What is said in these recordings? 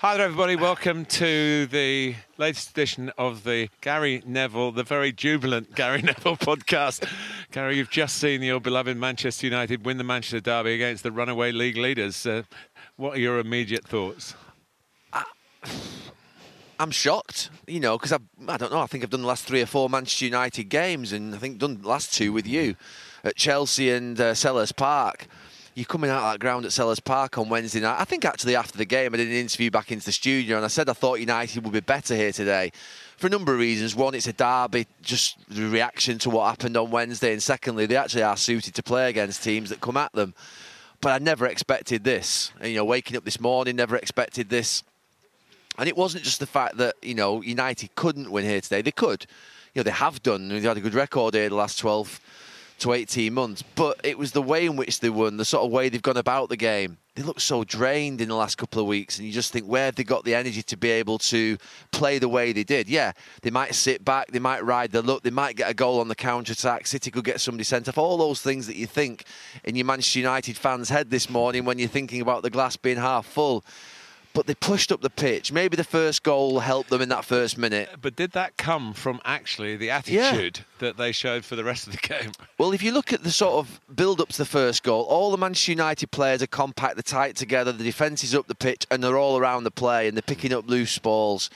Hi there, everybody. Welcome to the latest edition of the Gary Neville, the very jubilant Gary Neville podcast. Gary, you've just seen your beloved Manchester United win the Manchester Derby against the runaway league leaders. Uh, what are your immediate thoughts? I'm shocked, you know, because I, I don't know. I think I've done the last three or four Manchester United games, and I think done the last two with you at Chelsea and uh, Selhurst Park. You're coming out of that ground at Selhurst Park on Wednesday night. I think actually after the game, I did an interview back into the studio, and I said I thought United would be better here today for a number of reasons. One, it's a derby, just the reaction to what happened on Wednesday, and secondly, they actually are suited to play against teams that come at them. But I never expected this. And, you know, waking up this morning, never expected this. And it wasn't just the fact that, you know, United couldn't win here today. They could. You know, they have done. They've had a good record here the last 12 to 18 months. But it was the way in which they won, the sort of way they've gone about the game. They look so drained in the last couple of weeks, and you just think, where have they got the energy to be able to play the way they did? Yeah, they might sit back, they might ride the look, they might get a goal on the counter attack. City could get somebody sent off. All those things that you think in your Manchester United fans' head this morning when you're thinking about the glass being half full but they pushed up the pitch. Maybe the first goal helped them in that first minute. But did that come from actually the attitude yeah. that they showed for the rest of the game? Well, if you look at the sort of build up to the first goal, all the Manchester United players are compact, they're tight together, the defence is up the pitch, and they're all around the play and they're picking up loose balls.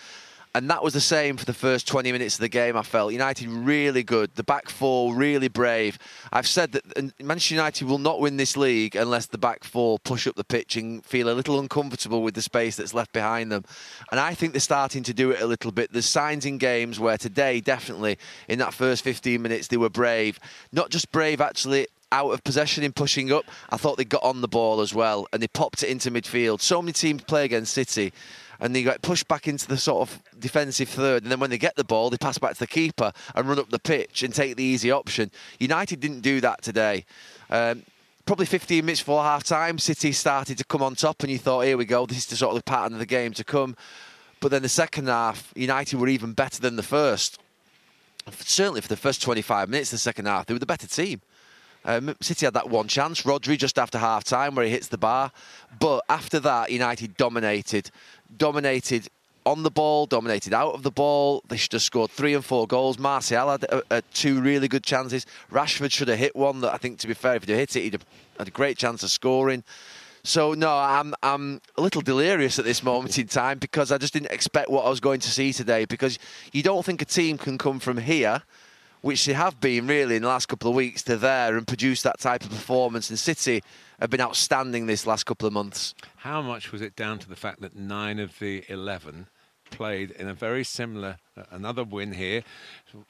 And that was the same for the first 20 minutes of the game, I felt. United really good. The back four really brave. I've said that uh, Manchester United will not win this league unless the back four push up the pitch and feel a little uncomfortable with the space that's left behind them. And I think they're starting to do it a little bit. There's signs in games where today, definitely, in that first 15 minutes, they were brave. Not just brave, actually, out of possession in pushing up. I thought they got on the ball as well and they popped it into midfield. So many teams play against City and they get pushed back into the sort of defensive third. And then when they get the ball, they pass back to the keeper and run up the pitch and take the easy option. United didn't do that today. Um, probably 15 minutes before half time, City started to come on top, and you thought, here we go, this is the sort of the pattern of the game to come. But then the second half, United were even better than the first. Certainly for the first 25 minutes, the second half, they were the better team. Um, City had that one chance, Rodri just after half time where he hits the bar. But after that, United dominated dominated on the ball, dominated out of the ball. They should have scored three and four goals. Martial had uh, uh, two really good chances. Rashford should have hit one that I think, to be fair, if he'd hit it, he'd have had a great chance of scoring. So no, I'm I'm a little delirious at this moment in time because I just didn't expect what I was going to see today. Because you don't think a team can come from here, which they have been really in the last couple of weeks, to there and produce that type of performance. And City have been outstanding this last couple of months. How much was it down to the fact that nine of the 11 played in a very similar uh, another win here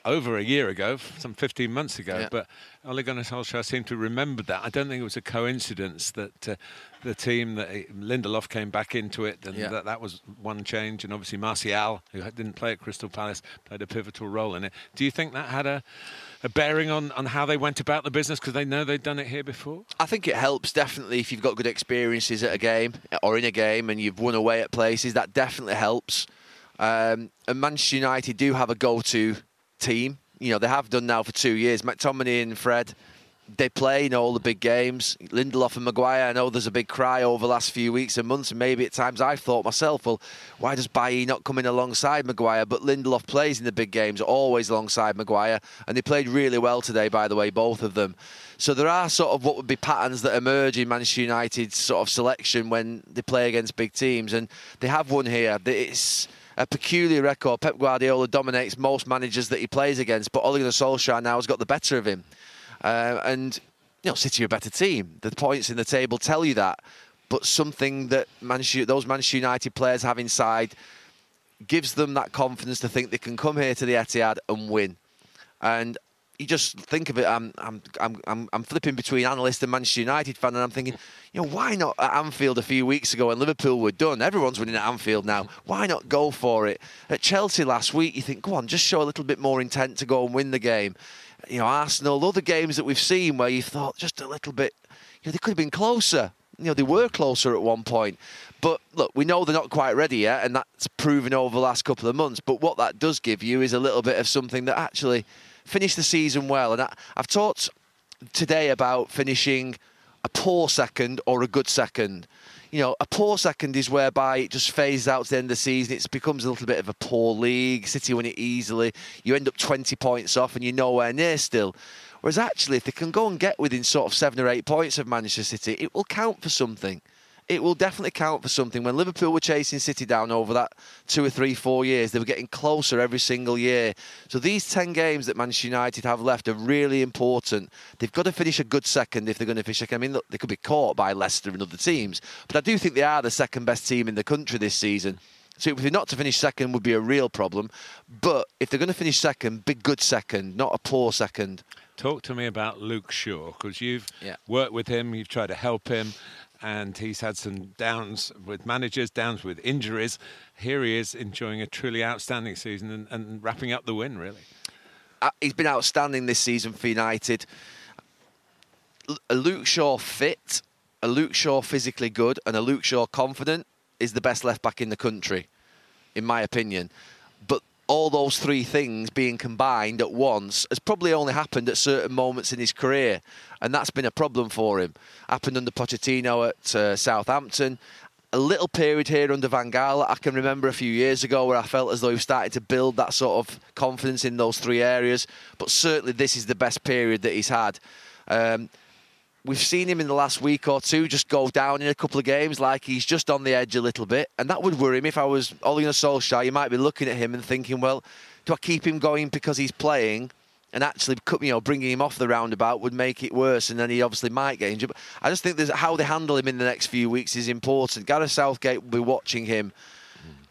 over a year ago, some 15 months ago. Yeah. But Ole Gunnar Solskjaer seemed to remember that. I don't think it was a coincidence that uh, the team that uh, Lindelof came back into it, and yeah. that that was one change. And obviously Martial, who didn't play at Crystal Palace, played a pivotal role in it. Do you think that had a a bearing on, on how they went about the business because they know they'd done it here before? I think it helps definitely if you've got good experiences at a game or in a game and you've won away at places. That definitely helps. Um, and Manchester United do have a go-to team. You know they have done now for two years. McTominay and Fred they play in all the big games. Lindelof and Maguire, I know there's a big cry over the last few weeks and months, and maybe at times I've thought myself, well, why does Bailly not come in alongside Maguire? But Lindelof plays in the big games, always alongside Maguire, and they played really well today, by the way, both of them. So there are sort of what would be patterns that emerge in Manchester United's sort of selection when they play against big teams, and they have one here. It's a peculiar record. Pep Guardiola dominates most managers that he plays against, but Ole Gunnar Solskjaer now has got the better of him. Uh, and, you know, City are a better team. The points in the table tell you that. But something that Manchester, those Manchester United players have inside gives them that confidence to think they can come here to the Etihad and win. And you just think of it. I'm, I'm, I'm, I'm, flipping between analyst and Manchester United fan, and I'm thinking, you know, why not at Anfield a few weeks ago when Liverpool were done? Everyone's winning at Anfield now. Why not go for it? At Chelsea last week, you think, go on, just show a little bit more intent to go and win the game. You know, Arsenal, other games that we've seen where you thought just a little bit, you know, they could have been closer. You know, they were closer at one point. But look, we know they're not quite ready yet, and that's proven over the last couple of months. But what that does give you is a little bit of something that actually finished the season well. And I, I've talked today about finishing a poor second or a good second. You know, a poor second is whereby it just phases out to the end of the season. It becomes a little bit of a poor league. City win it easily. You end up 20 points off and you're nowhere near still. Whereas actually, if they can go and get within sort of seven or eight points of Manchester City, it will count for something it will definitely count for something. When Liverpool were chasing City down over that two or three, four years, they were getting closer every single year. So these 10 games that Manchester United have left are really important. They've got to finish a good second if they're going to finish second. I mean, look, they could be caught by Leicester and other teams, but I do think they are the second best team in the country this season. So if they're not to finish second would be a real problem. But if they're going to finish second, be good second, not a poor second. Talk to me about Luke Shaw because you've yeah. worked with him, you've tried to help him, and he's had some downs with managers, downs with injuries. Here he is enjoying a truly outstanding season and, and wrapping up the win, really. Uh, he's been outstanding this season for United. A Luke Shaw fit, a Luke Shaw physically good, and a Luke Shaw confident is the best left back in the country, in my opinion. But all those three things being combined at once has probably only happened at certain moments in his career, and that's been a problem for him. Happened under Pochettino at uh, Southampton. A little period here under Van Gaal, I can remember a few years ago where I felt as though he started to build that sort of confidence in those three areas. But certainly, this is the best period that he's had. Um, we've seen him in the last week or two just go down in a couple of games like he's just on the edge a little bit. And that would worry me if I was Ole Gunnar Solskjaer. You might be looking at him and thinking, well, do I keep him going because he's playing? And actually, you know, bringing him off the roundabout would make it worse, and then he obviously might get injured. But I just think there's how they handle him in the next few weeks is important. Gareth Southgate will be watching him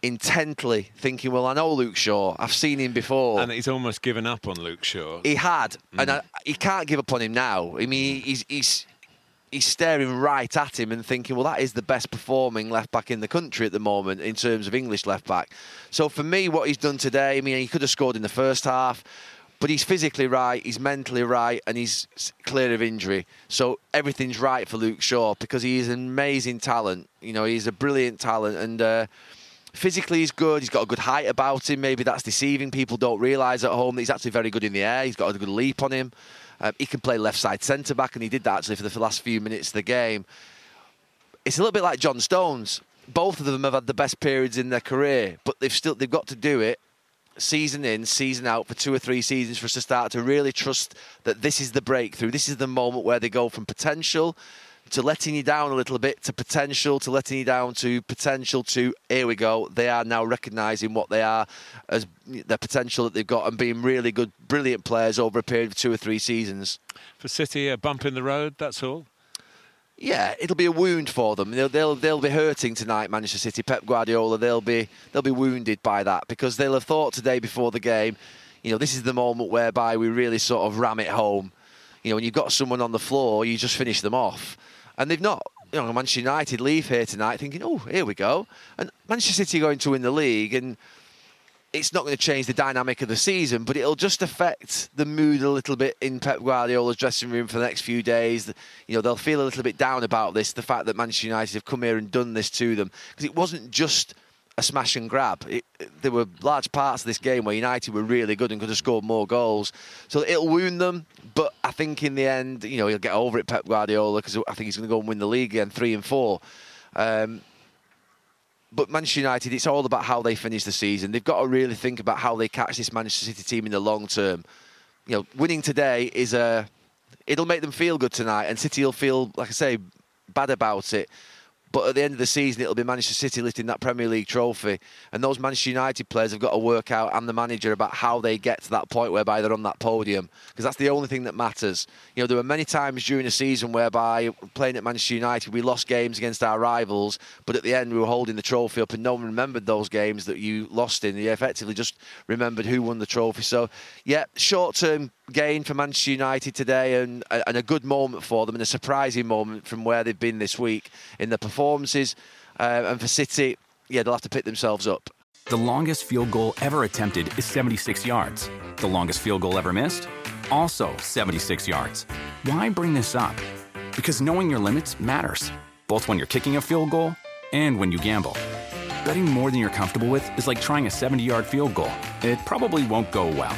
intently, thinking, "Well, I know Luke Shaw. I've seen him before." And he's almost given up on Luke Shaw. He had, mm. and I, he can't give up on him now. I mean, he's he's he's staring right at him and thinking, well, that is the best performing left back in the country at the moment in terms of English left back. So for me, what he's done today, I mean, he could have scored in the first half, but he's physically right, he's mentally right, and he's clear of injury. So everything's right for Luke Shaw because he is an amazing talent. You know, he's a brilliant talent and. Uh, Physically, he's good. He's got a good height about him. Maybe that's deceiving. People don't realise at home that he's actually very good in the air. He's got a good leap on him. Um, he can play left side centre back, and he did that actually for the last few minutes of the game. It's a little bit like John Stones. Both of them have had the best periods in their career, but they've still they've got to do it season in, season out for two or three seasons for us to start to really trust that this is the breakthrough. This is the moment where they go from potential to letting you down a little bit to potential to letting you down to potential to here we go they are now recognizing what they are as the potential that they've got and being really good brilliant players over a period of two or three seasons for city a bump in the road that's all yeah, it'll be a wound for them. They'll, they'll they'll be hurting tonight, Manchester City. Pep Guardiola, they'll be they'll be wounded by that because they'll have thought today before the game, you know, this is the moment whereby we really sort of ram it home. You know, when you've got someone on the floor, you just finish them off and they've not. You know, Manchester United leave here tonight thinking, oh, here we go, and Manchester City going to win the league, and it's not going to change the dynamic of the season, but it'll just affect the mood a little bit in Pep Guardiola's dressing room for the next few days. You know, they'll feel a little bit down about this, the fact that Manchester United have come here and done this to them, because it wasn't just a smash and grab. It, there were large parts of this game where United were really good and could have scored more goals. So it'll wound them, but I think in the end, you know, he'll get over it, Pep Guardiola, because I think he's going to go and win the league again, three and four. Um, but Manchester United, it's all about how they finish the season. They've got to really think about how they catch this Manchester City team in the long term. You know, winning today is a, it'll make them feel good tonight, and City will feel, like I say, bad about it. But at the end of the season, it'll be Manchester City lifting that Premier League trophy. And those Manchester United players have got to work out, and the manager, about how they get to that point whereby they're on that podium. Because that's the only thing that matters. You know, there were many times during the season whereby playing at Manchester United, we lost games against our rivals, but at the end, we were holding the trophy up, and no one remembered those games that you lost in. You effectively just remembered who won the trophy. So, yeah, short term gain for Manchester United today and, and a good moment for them and a surprising moment from where they've been this week in the performances. Uh, and for City, yeah, they'll have to pick themselves up. The longest field goal ever attempted is 76 yards. The longest field goal ever missed? Also 76 yards. Why bring this up? Because knowing your limits matters, both when you're kicking a field goal and when you gamble. Betting more than you're comfortable with is like trying a 70 yard field goal, it probably won't go well.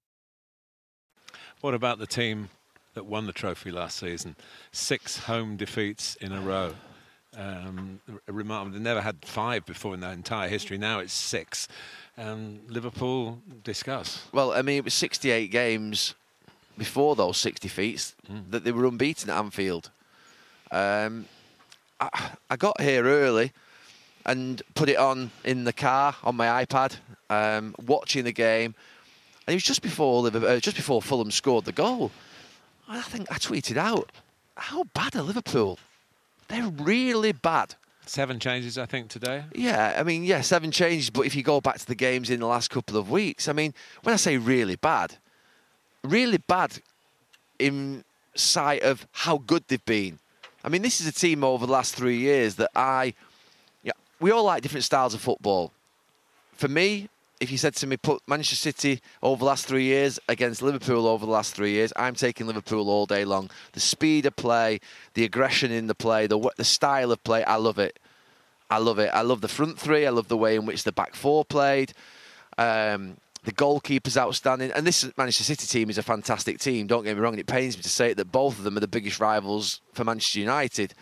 What about the team that won the trophy last season? Six home defeats in a row. Um, remarkable. They never had five before in their entire history. Now it's six. Um, Liverpool discuss. Well, I mean, it was 68 games before those six defeats mm. that they were unbeaten at Anfield. Um, I, I, got here early and put it on in the car on my iPad, um, watching the game. And it was just before uh, just before Fulham scored the goal. I think I tweeted out, how bad are Liverpool? They're really bad. Seven changes, I think, today. Yeah, I mean, yeah, seven changes. But if you go back to the games in the last couple of weeks, I mean, when I say really bad, really bad in sight of how good they've been. I mean, this is a team over the last three years that I, yeah, we all like different styles of football. For me, if you said to me, put Manchester City over the last three years against Liverpool over the last three years, I'm taking Liverpool all day long. The speed of play, the aggression in the play, the the style of play, I love it. I love it. I love the front three. I love the way in which the back four played. Um, the goalkeeper's outstanding, and this Manchester City team is a fantastic team. Don't get me wrong; and it pains me to say it that both of them are the biggest rivals for Manchester United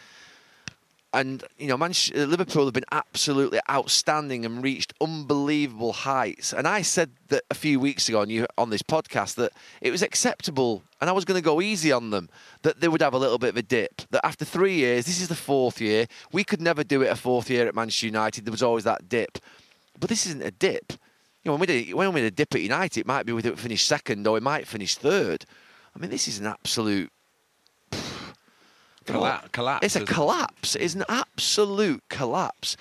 and you know, Manchester, uh, Liverpool have been absolutely outstanding and reached unbelievable heights. And I said that a few weeks ago on you on this podcast that it was acceptable, and I was going to go easy on them that they would have a little bit of a dip. That after three years, this is the fourth year, we could never do it a fourth year at Manchester United. There was always that dip, but this isn't a dip. You know, when we did, when we did a dip at United, it might be we didn't finish second or we might finish third. I mean, this is an absolute Colla- collapse. It's a collapse. It? It's an absolute collapse.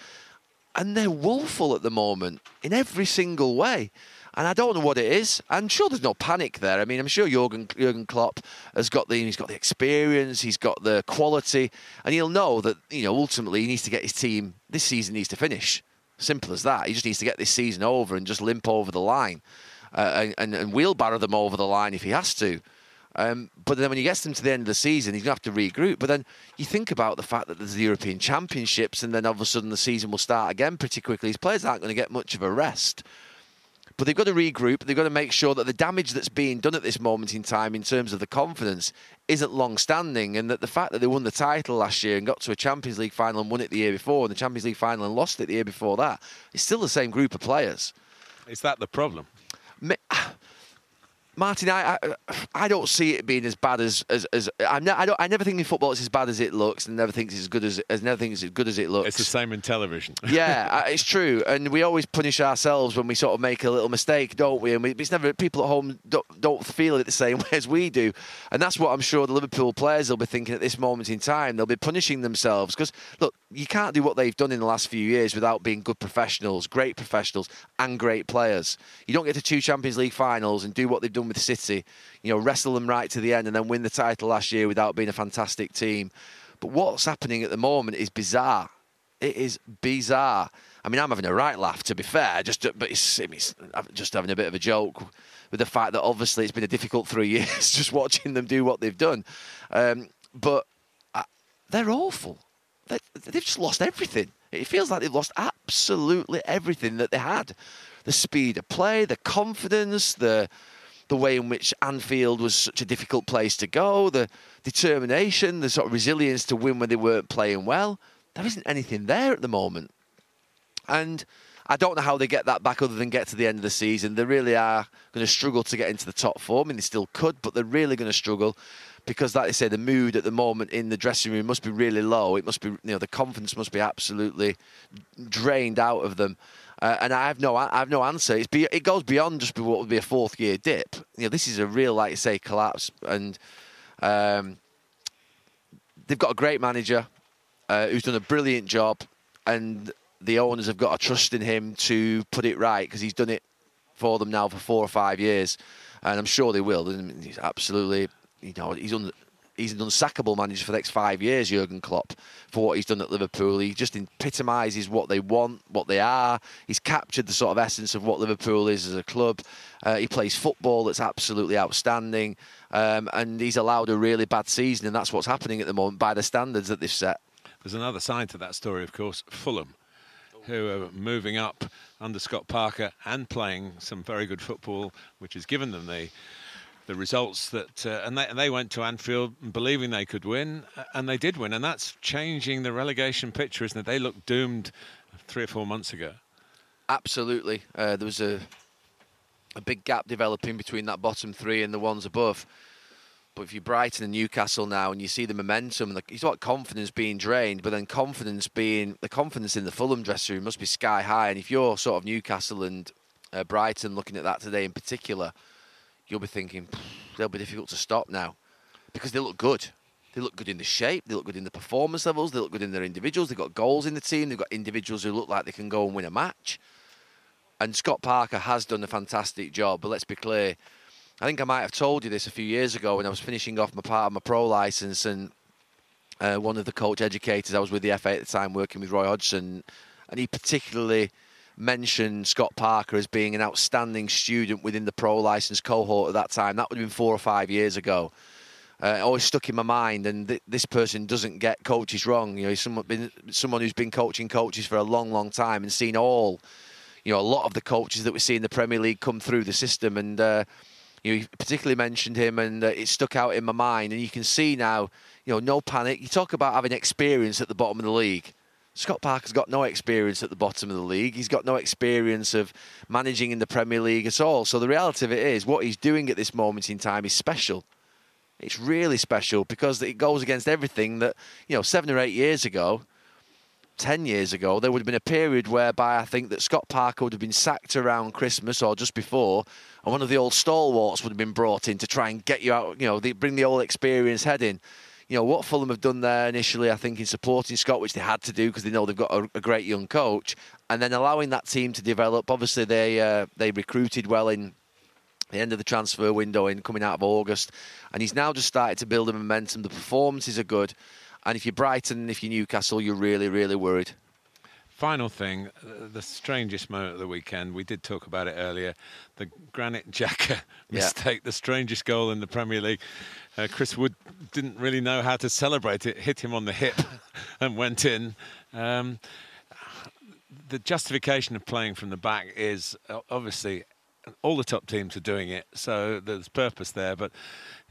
And they're woeful at the moment in every single way. And I don't know what it is. I'm sure there's no panic there. I mean, I'm sure Jurgen, Jurgen Klopp has got the he's got the experience, he's got the quality, and he'll know that you know ultimately he needs to get his team. This season needs to finish. Simple as that. He just needs to get this season over and just limp over the line, uh, and, and wheelbarrow them over the line if he has to. Um, but then when he gets them to the end of the season, he's going to have to regroup. But then you think about the fact that there's the European Championships, and then all of a sudden the season will start again pretty quickly. His players aren't going to get much of a rest. But they've got to regroup. They've got to make sure that the damage that's being done at this moment in time, in terms of the confidence, isn't long standing. And that the fact that they won the title last year and got to a Champions League final and won it the year before, and the Champions League final and lost it the year before that, it's still the same group of players. Is that the problem? Martin, I, I, I don't see it being as bad as as, as I'm ne- I don't I never think in football it's as bad as it looks, and never think it's as good as as never think it's as good as it looks. It's the same in television. yeah, it's true, and we always punish ourselves when we sort of make a little mistake, don't we? And we, it's never people at home don't, don't feel it the same way as we do, and that's what I'm sure the Liverpool players will be thinking at this moment in time. They'll be punishing themselves because look, you can't do what they've done in the last few years without being good professionals, great professionals, and great players. You don't get to two Champions League finals and do what they've done with City, you know, wrestle them right to the end and then win the title last year without being a fantastic team. But what's happening at the moment is bizarre. It is bizarre. I mean, I'm having a right laugh, to be fair, just but it's, it's just having a bit of a joke with the fact that obviously it's been a difficult three years just watching them do what they've done. Um, but uh, they're awful. They, they've just lost everything. It feels like they've lost absolutely everything that they had. The speed of play, the confidence, the the way in which Anfield was such a difficult place to go, the determination, the sort of resilience to win when they weren't playing well. There isn't anything there at the moment. And I don't know how they get that back other than get to the end of the season. They really are going to struggle to get into the top four. I mean, they still could, but they're really going to struggle because, like I say, the mood at the moment in the dressing room must be really low. It must be, you know, the confidence must be absolutely drained out of them. Uh, and I have no, I have no answer. Be, it goes beyond just what would be a fourth year dip. You know, this is a real, like you say, collapse. And um, they've got a great manager uh, who's done a brilliant job, and the owners have got to trust in him to put it right because he's done it for them now for four or five years, and I'm sure they will. He's absolutely, you know, he's un, he's an unsackable manager for the next five years, Jurgen Klopp, for what he's done at Liverpool. He just epitomises what they want, what they are. He's captured the sort of essence of what Liverpool is as a club. Uh, he plays football that's absolutely outstanding, um, and he's allowed a really bad season, and that's what's happening at the moment by the standards that they've set. There's another side to that story, of course, Fulham who are moving up under Scott Parker and playing some very good football, which has given them the the results that uh, and, they, they went to Anfield believing they could win, and they did win, and that's changing the relegation picture, isn't it? They looked doomed three or four months ago. Absolutely, uh, there was a a big gap developing between that bottom three and the ones above. But if you're Brighton and Newcastle now, and you see the momentum, the, you talk confidence being drained, but then confidence being the confidence in the Fulham dressing room must be sky high. And if you're sort of Newcastle and uh, Brighton looking at that today in particular, you'll be thinking they'll be difficult to stop now because they look good. They look good in the shape. They look good in the performance levels. They look good in their individuals. They've got goals in the team. They've got individuals who look like they can go and win a match. And Scott Parker has done a fantastic job. But let's be clear, I think I might have told you this a few years ago when I was finishing off my part of my pro license, and uh, one of the coach educators I was with the FA at the time, working with Roy Hodgson, and he particularly mentioned Scott Parker as being an outstanding student within the pro license cohort at that time. That would have been four or five years ago. Uh, always stuck in my mind, and th- this person doesn't get coaches wrong. You know, he's someone, been, someone who's been coaching coaches for a long, long time and seen all, you know, a lot of the coaches that we see in the Premier League come through the system. And uh, you particularly mentioned him, and uh, it stuck out in my mind. And you can see now, you know, no panic. You talk about having experience at the bottom of the league. Scott Parker's got no experience at the bottom of the league. He's got no experience of managing in the Premier League at all. So the reality of it is, what he's doing at this moment in time is special. It's really special because it goes against everything that, you know, seven or eight years ago, 10 years ago, there would have been a period whereby I think that Scott Parker would have been sacked around Christmas or just before, and one of the old stalwarts would have been brought in to try and get you out, you know, bring the old experience head in. You know, what Fulham have done there initially, I think, in supporting Scott, which they had to do because they know they've got a, a, great young coach, and then allowing that team to develop. Obviously, they uh, they recruited well in the end of the transfer window in coming out of August, and he's now just started to build a momentum. The performances are good. And if you're Brighton, if you're Newcastle, you're really, really worried. Final thing, uh, the strangest moment of the weekend, we did talk about it earlier, the Granite Jacker mistake, yeah. the strangest goal in the Premier League. Uh, Chris Wood didn't really know how to celebrate it, hit him on the hip and went in. Um, the justification of playing from the back is uh, obviously all the top teams are doing it, so there's purpose there. But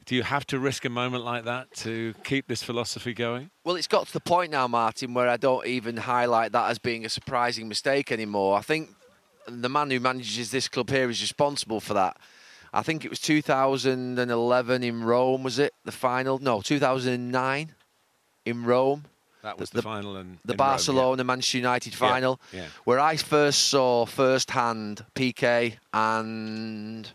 do you have to risk a moment like that to keep this philosophy going? Well, it's got to the point now, Martin, where I don't even highlight that as being a surprising mistake anymore. I think the man who manages this club here is responsible for that. I think it was 2011 in Rome, was it? The final? No, 2009 in Rome. That was the, the final in the in Barcelona Rome, yeah. Manchester United final, yeah, yeah. where I first saw firsthand Piqué and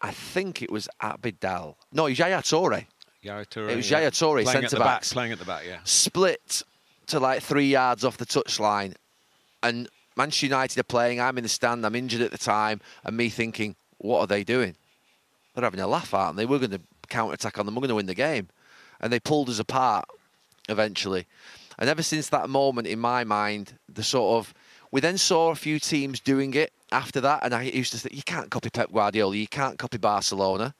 I think it was Abidal. No, Yaya Toure. Yaya Toure. It was Yaya Toure, centre back. Playing at the back, yeah. Split to like three yards off the touchline. And Manchester United are playing. I'm in the stand. I'm injured at the time. And me thinking, what are they doing? They're having a laugh, aren't they? We're going to counter attack on them. We're going to win the game. And they pulled us apart eventually. And ever since that moment, in my mind, the sort of. We then saw a few teams doing it after that, and I used to think you can't copy Pep Guardiola, you can't copy Barcelona,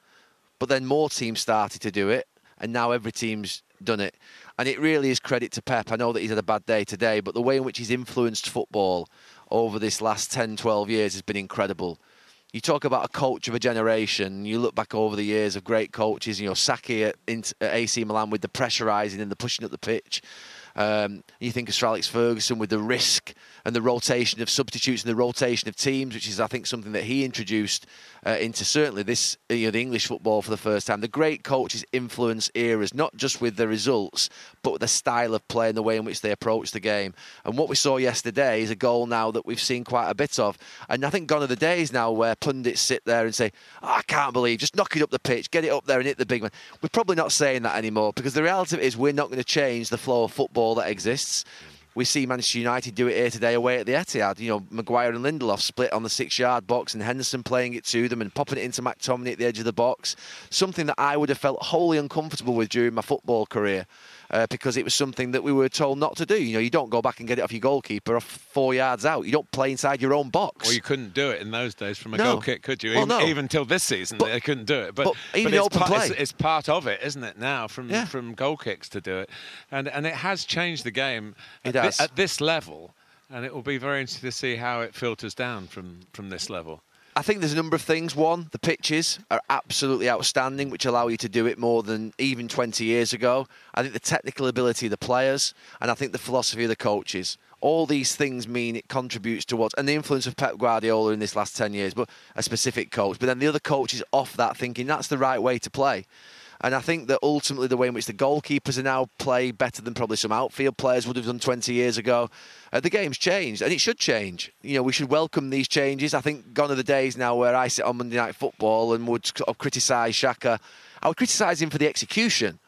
but then more teams started to do it, and now every team's done it, and it really is credit to Pep. I know that he's had a bad day today, but the way in which he's influenced football over this last 10, 12 years has been incredible. You talk about a coach of a generation. You look back over the years of great coaches. You know, Sacchi at, at AC Milan with the pressurising and the pushing up the pitch. Um, you think of Sir Alex Ferguson with the risk and the rotation of substitutes and the rotation of teams, which is, I think, something that he introduced uh, into certainly this, you know, the English football for the first time. The great coaches influence eras, not just with the results, but with the style of play and the way in which they approach the game. And what we saw yesterday is a goal now that we've seen quite a bit of. And I think gone are the days now where pundits sit there and say, oh, I can't believe, just knock it up the pitch, get it up there and hit the big man. We're probably not saying that anymore because the reality is we're not going to change the flow of football that exists. We see Manchester United do it here today away at the Etihad. You know, Maguire and Lindelof split on the six-yard box, and Henderson playing it to them and popping it into McTominay at the edge of the box. Something that I would have felt wholly uncomfortable with during my football career uh, because it was something that we were told not to do. You know, you don't go back and get it off your goalkeeper off four yards out. You don't play inside your own box. Well, you couldn't do it in those days from a No. goal kick, could you? Well, even, no. even till this season, But- they couldn't do it. But, but even it's, open part, play. It's, it's part of it, isn't it? Now from Yeah. from goal kicks to do it, and and it has changed the game It at, thi- at this level. And it will be very interesting to see how it filters down from, from this level. I think there's a number of things. One, the pitches are absolutely outstanding, which allow you to do it more than even 20 years ago. I think the technical ability of the players, and I think the philosophy of the coaches. All these things mean it contributes towards, and the influence of Pep Guardiola in this last 10 years, but a specific coach. But then the other coaches off that thinking that's the right way to play. And I think that ultimately the way in which the goalkeepers are now play better than probably some outfield players would have done 20 years ago, uh, the game's changed, and it should change. You know, we should welcome these changes. I think gone are the days now where I sit on Monday Night Football and would sort of criticise Xhaka. I would criticise him for the execution,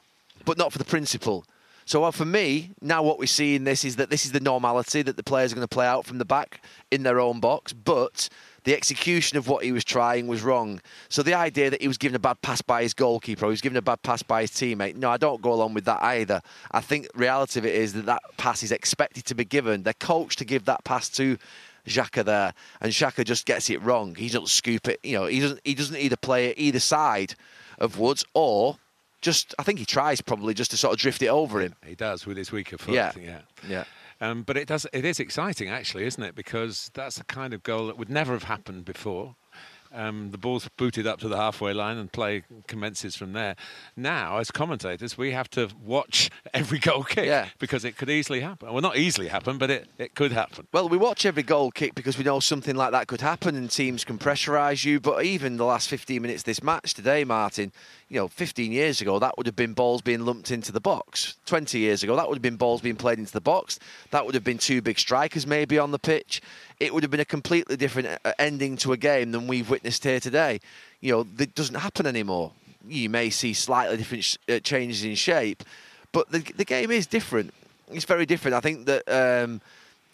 but not for the principle. So uh, for me, now what we see in this is that this is the normality that the players are going to play out from the back in their own box, but the execution of what he was trying was wrong. So the idea that he was given a bad pass by his goalkeeper or he was given a bad pass by his teammate, no, I don't go along with that either. I think reality of it is that that pass is expected to be given. They're coached to give that pass to Xhaka there, and Xhaka just gets it wrong. He doesn't scoop it. You know, he doesn't. He doesn't either play it either side of Woods or just. I think he tries probably just to sort of drift it over him. He does with his weaker foot. Yeah. yeah. Yeah. Um, but it does. It is exciting, actually, isn't it? Because that's the kind of goal that would never have happened before. Um, the ball's booted up to the halfway line and play commences from there. Now, as commentators, we have to watch every goal kick Yeah. because it could easily happen. Well, not easily happen, but it, it could happen. Well, we watch every goal kick because we know something like that could happen and teams can pressurise you. But even the last 15 minutes of this match today, Martin, you know, 15 years ago, that would have been balls being lumped into the box. 20 years ago, that would have been balls being played into the box. That would have been two big strikers maybe on the pitch. It would have been a completely different uh, ending to a game than we've witnessed here today. You know, that doesn't happen anymore. You may see slightly different sh- uh, changes in shape, but the, the game is different. It's very different. I think that um,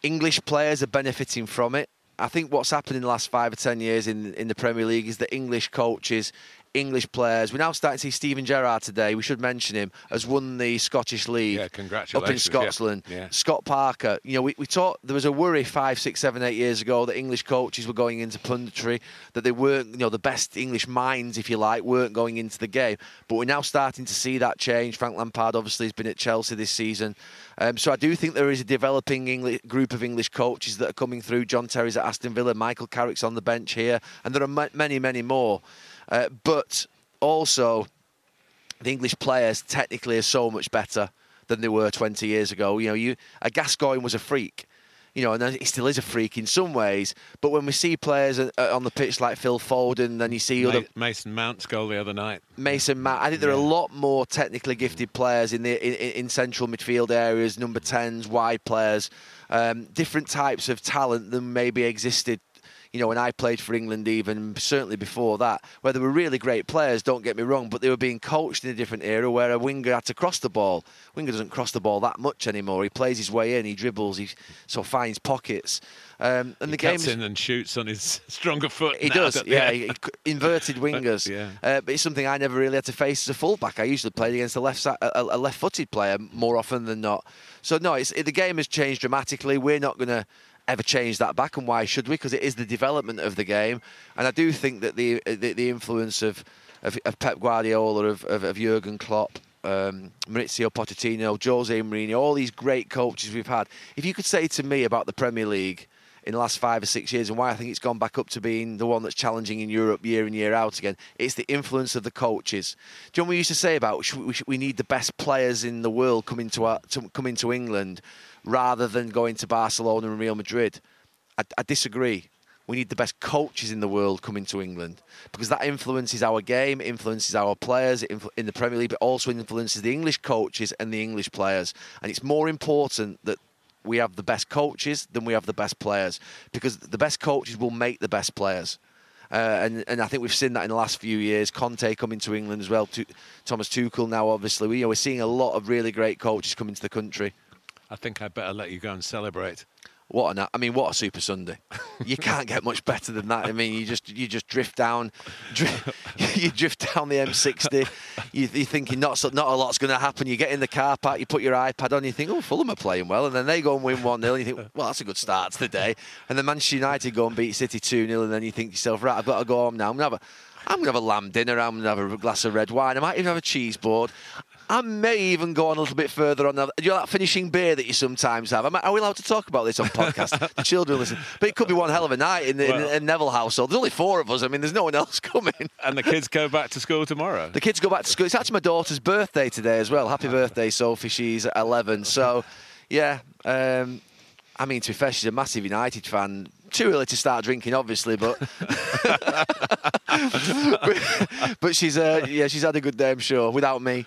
English players are benefiting from it. I think what's happened in the last five or ten years in in the Premier League is that English coaches, English players. We're now starting to see Steven Gerrard today. We should mention him has won the Scottish League. Yeah, congratulations. Up in congratulations, yeah. Scotland, Yeah. Scott Parker. You know, we, we thought there was a worry five, six, seven, eight years ago that English coaches were going into punditry, that they weren't, you know, the best English minds, if you like, weren't going into the game. But we're now starting to see that change. Frank Lampard obviously has been at Chelsea this season. Um, so I do think there is a developing English, group of English coaches that are coming through. John Terry's at Aston Villa, Michael Carrick's on the bench here, and there are ma- many, many more. Uh, but also, the English players technically are so much better than they were 20 years ago. You know, you a Gascoigne was a freak, you know, and he still is a freak in some ways. But when we see players on the pitch like Phil Foden, then you see other Mason Mount's goal the other night. Mason Matt. I think there are a lot more technically gifted players in the in, in central midfield areas, number tens, wide players, um, different types of talent than maybe existed. You know, when I played for England, even certainly before that, where they were really great players. Don't get me wrong, but they were being coached in a different era where a winger had to cross the ball. Winger doesn't cross the ball that much anymore. He plays his way in, he dribbles, he so finds pockets, um, and He the game cuts in and shoots on his stronger foot. he now, does, yeah. he? he- inverted wingers. Yeah. Uh, but it's something I never really had to face as a fullback. I usually played against a left side, a, a left-footed player more often than not. So no, it's, the game has changed dramatically. We're not going to ever change that back, and why should we? Because it is the development of the game, and I do think that the the, the influence of, of of Pep Guardiola, of of, of Jurgen Klopp. Um, Mauricio Pochettino, Jose Mourinho, all these great coaches we've had. If you could say to me about the Premier League in the last five or six years and why I think it's gone back up to being the one that's challenging in Europe year in, year out again. It's the influence of the coaches. Do you know what we used to say about we, need the best players in the world coming to, our, to, coming to England rather than going to Barcelona and Real Madrid? I, I disagree. We need the best coaches in the world coming to England because that influences our game, influences our players in the Premier League, but also influences the English coaches and the English players. And it's more important that we have the best coaches than we have the best players because the best coaches will make the best players. Uh, and, and I think we've seen that in the last few years. Conte coming to England as well. Thomas Tuchel now, obviously. We, you know, we're seeing a lot of really great coaches coming to the country. I think I better let you go and celebrate. What an, I mean, what a Super Sunday! You can't get much better than that. I mean, you just you just drift down, drift, you drift down the M60. You, are thinking not not a lot's going to happen. You get in the car park, you put your iPad on, you think, oh, Fulham are playing well, and then they go and win one 0 and you think, well, that's a good start to the day. And then Manchester United go and beat City two 0 and then you think to yourself, right, I've got to go home now. I'm gonna have a I'm going to have a lamb dinner. I'm to have a glass of red wine. I might even have a cheese board. I may even go on a little bit further on that. You know that finishing beer that you sometimes have. Are we allowed to talk about this on podcast? the children listen, but it could be one hell of a night in the well, in, in Neville household. There's only four of us. I mean, there's no one else coming. And the kids go back to school tomorrow. The kids go back to school. It's actually my daughter's birthday today as well. Happy birthday, Sophie. She's 11. So, yeah. Um, I mean, to be fair, she's a massive United fan. Too early to start drinking, obviously, but but, but she's uh, yeah, she's had a good day, I'm sure, without me.